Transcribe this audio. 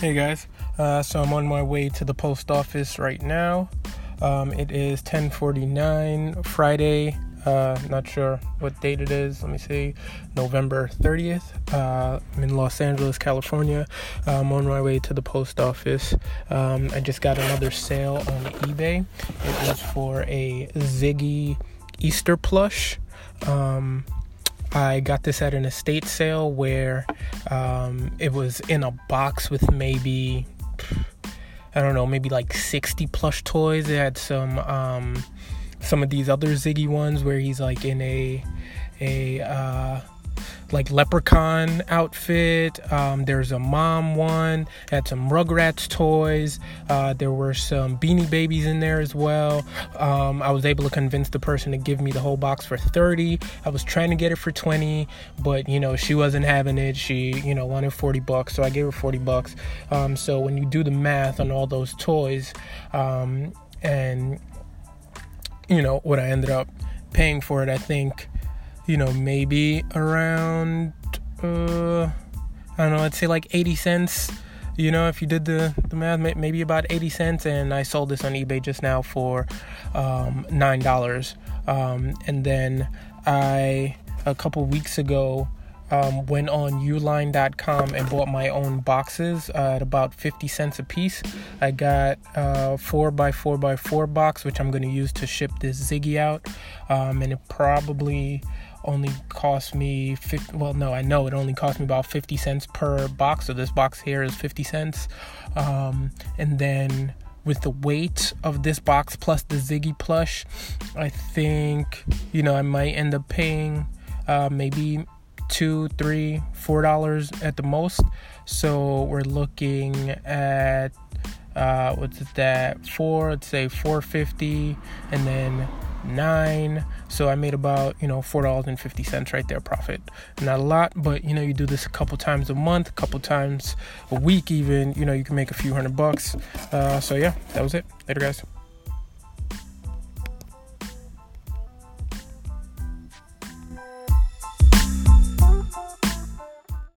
Hey guys, uh, so I'm on my way to the post office right now. Um, it is 10:49 Friday. Uh, not sure what date it is. Let me see, November 30th. Uh, I'm in Los Angeles, California. I'm on my way to the post office. Um, I just got another sale on eBay. It was for a Ziggy Easter plush. Um, I got this at an estate sale where um, it was in a box with maybe, I don't know, maybe like 60 plush toys. It had some um, some of these other Ziggy ones where he's like in a a uh, like leprechaun outfit. Um, there's a mom one. Had some Rugrats toys. Uh, there were some Beanie Babies in there as well. Um, I was able to convince the person to give me the whole box for 30. I was trying to get it for 20, but you know she wasn't having it. She you know wanted 40 bucks, so I gave her 40 bucks. Um, so when you do the math on all those toys, um, and you know what I ended up paying for it, I think you know, maybe around, uh, I don't know, let's say like 80 cents. You know, if you did the, the math, maybe about 80 cents. And I sold this on eBay just now for um, $9. Um, and then I, a couple weeks ago, um, went on uline.com and bought my own boxes uh, at about 50 cents a piece. I got a 4x4x4 box, which I'm going to use to ship this Ziggy out. Um, and it probably only cost me 50, well no i know it only cost me about 50 cents per box so this box here is 50 cents um, and then with the weight of this box plus the ziggy plush i think you know i might end up paying uh, maybe two three four dollars at the most so we're looking at uh, what's that four let's say 450 and then nine. So I made about, you know, $4.50 right there profit. Not a lot, but you know, you do this a couple times a month, a couple times a week, even, you know, you can make a few hundred bucks. Uh, so yeah, that was it. Later, guys.